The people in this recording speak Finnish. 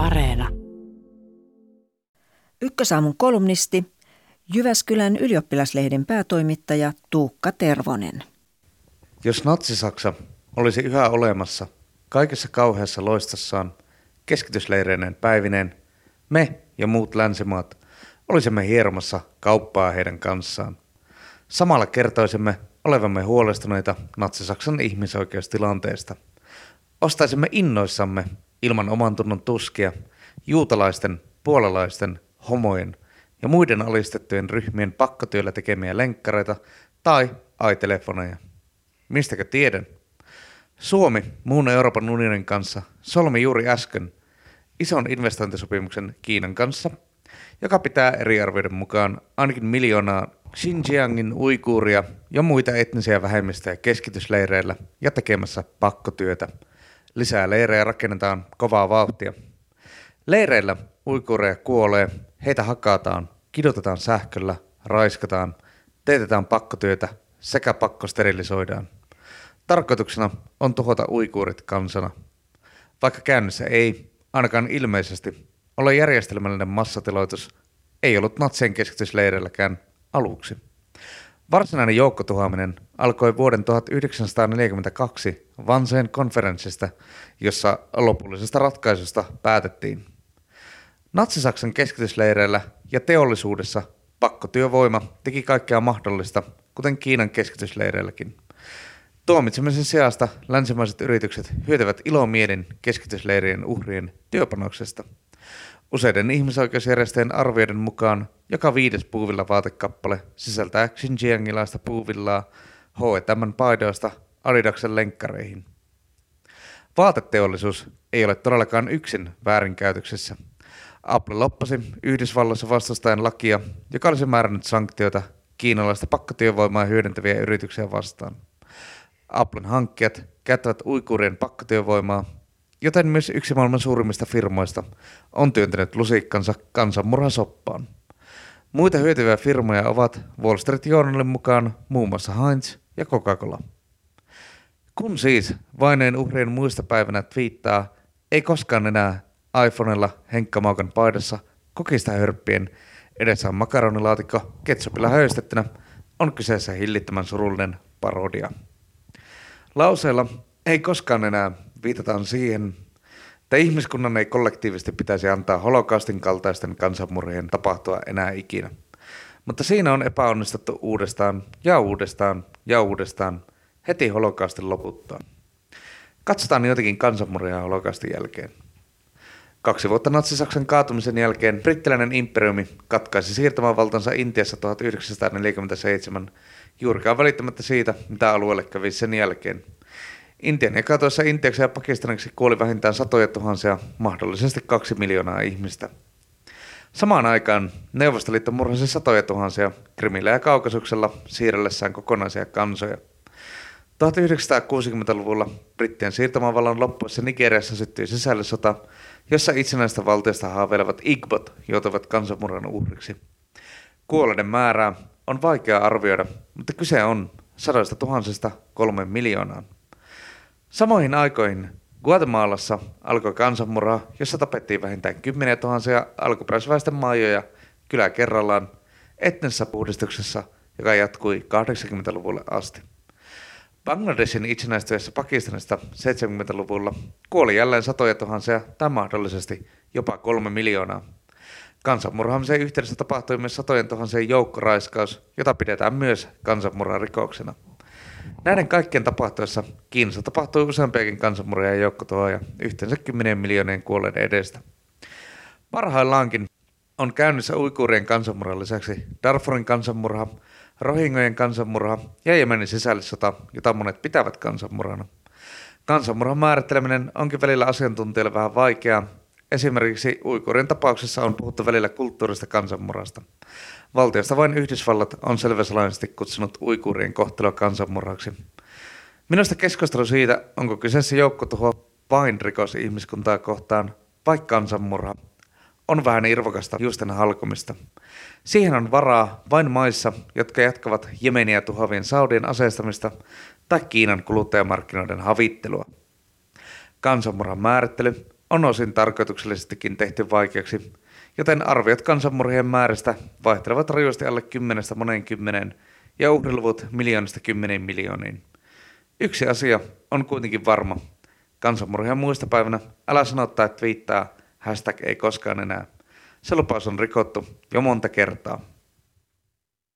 Areena. Ykkösaamun kolumnisti, Jyväskylän ylioppilaslehden päätoimittaja Tuukka Tervonen. Jos Natsi-Saksa olisi yhä olemassa kaikessa kauheassa loistassaan keskitysleireineen päivineen, me ja muut länsimaat olisimme hieromassa kauppaa heidän kanssaan. Samalla kertoisimme olevamme huolestuneita Natsi-Saksan ihmisoikeustilanteesta. Ostaisimme innoissamme ilman oman tunnon tuskia juutalaisten, puolalaisten, homojen ja muiden alistettujen ryhmien pakkotyöllä tekemiä lenkkareita tai aitelefoneja. Mistäkö tiedän? Suomi muun Euroopan unionin kanssa solmi juuri äsken ison investointisopimuksen Kiinan kanssa, joka pitää eri arvioiden mukaan ainakin miljoonaa Xinjiangin uikuuria ja muita etnisiä vähemmistöjä keskitysleireillä ja tekemässä pakkotyötä. Lisää leirejä rakennetaan kovaa vauhtia. Leireillä uikuureja kuolee, heitä hakataan, kidutetaan sähköllä, raiskataan, teetetään pakkotyötä sekä pakkosterilisoidaan. Tarkoituksena on tuhota uikuurit kansana. Vaikka käynnissä ei, ainakaan ilmeisesti, ole järjestelmällinen massatiloitus, ei ollut natsien keskitysleireilläkään aluksi. Varsinainen joukkotuhoaminen alkoi vuoden 1942 Vanseen konferenssista, jossa lopullisesta ratkaisusta päätettiin. Natsi-Saksan keskitysleireillä ja teollisuudessa pakkotyövoima teki kaikkea mahdollista, kuten Kiinan keskitysleireilläkin. Tuomitsemisen sijasta länsimaiset yritykset hyötyvät ilomielin keskitysleirien uhrien työpanoksesta – Useiden ihmisoikeusjärjestöjen arvioiden mukaan joka viides puuvilla vaatekappale sisältää Xinjiangilaista puuvillaa H&M paidoista Adidaksen lenkkareihin. Vaateteollisuus ei ole todellakaan yksin väärinkäytöksessä. Apple loppasi Yhdysvalloissa vastustajan lakia, joka olisi määrännyt sanktioita kiinalaista pakkotyövoimaa hyödyntäviä yrityksiä vastaan. Applen hankkijat käyttävät uikurien pakkotyövoimaa joten myös yksi maailman suurimmista firmoista on työntänyt lusikkansa kansanmurhasoppaan. Muita hyötyviä firmoja ovat Wall Street Journalin mukaan muun muassa Heinz ja Coca-Cola. Kun siis vaineen uhrien muistopäivänä twiittaa, ei koskaan enää iPhonella Henkka Maukan paidassa kokista hörppien edessä on makaronilaatikko ketsupilla höystettynä, on kyseessä hillittömän surullinen parodia. Lauseella ei koskaan enää viitataan siihen, että ihmiskunnan ei kollektiivisesti pitäisi antaa holokaustin kaltaisten kansanmurhien tapahtua enää ikinä. Mutta siinä on epäonnistuttu uudestaan ja uudestaan ja uudestaan heti holokaustin loputtua. Katsotaan jotenkin kansanmurhia holokaustin jälkeen. Kaksi vuotta Natsi-Saksan kaatumisen jälkeen brittiläinen imperiumi katkaisi siirtomavaltansa Intiassa 1947 juurikaan välittämättä siitä, mitä alueelle kävi sen jälkeen – Intian ekatoissa Intiaksi ja Pakistaniksi kuoli vähintään satoja tuhansia, mahdollisesti kaksi miljoonaa ihmistä. Samaan aikaan Neuvostoliitto murhasi satoja tuhansia Krimillä ja Kaukasuksella siirrellessään kokonaisia kansoja. 1960-luvulla brittien siirtomaavallan loppuessa Nigeriassa syttyi sisällissota, jossa itsenäistä valtiosta haaveilevat Igbot joutuvat kansanmurhan uhriksi. Kuolleiden määrää on vaikea arvioida, mutta kyse on sadoista tuhansista kolme miljoonaan. Samoihin aikoihin Guatemalassa alkoi kansanmurha, jossa tapettiin vähintään kymmeniä tuhansia alkuperäisväestön maajoja kylä kerrallaan etnisessä puhdistuksessa, joka jatkui 80-luvulle asti. Bangladesin itsenäistyessä Pakistanista 70-luvulla kuoli jälleen satoja tuhansia tai mahdollisesti jopa kolme miljoonaa. Kansanmurhaamisen yhteydessä tapahtui myös satojen tuhansien joukkoraiskaus, jota pidetään myös kansanmurharikoksena. Näiden kaikkien tapahtuessa Kiinassa tapahtui useampiakin kansanmurhia ja joukkotuhoja yhteensä 10 miljoonien kuolleiden edestä. Parhaillaankin on käynnissä uikuurien kansanmurhan lisäksi Darfurin kansanmurha, Rohingojen kansanmurha ja Jemenin sisällissota, jota monet pitävät kansanmurhana. Kansanmurhan määritteleminen onkin välillä asiantuntijoille vähän vaikeaa. Esimerkiksi uikuurien tapauksessa on puhuttu välillä kulttuurista kansanmurhasta. Valtiosta vain Yhdysvallat on selväsalaisesti kutsunut uikuurien kohtelua kansanmurhaksi. Minusta keskustelu siitä, onko kyseessä joukkotuho vain rikos ihmiskuntaa kohtaan vai kansanmurha, on vähän irvokasta juusten halkomista. Siihen on varaa vain maissa, jotka jatkavat Jemeniä tuhoavien Saudien aseistamista tai Kiinan kuluttajamarkkinoiden havittelua. Kansanmurhan määrittely on osin tarkoituksellisestikin tehty vaikeaksi, joten arviot kansanmurhien määrästä vaihtelevat rajusti alle kymmenestä moneen kymmeneen ja uhriluvut miljoonista kymmeniin miljooniin. Yksi asia on kuitenkin varma. Kansanmurhien muistopäivänä älä sano tai twiittaa hashtag ei koskaan enää. Se lupaus on rikottu jo monta kertaa.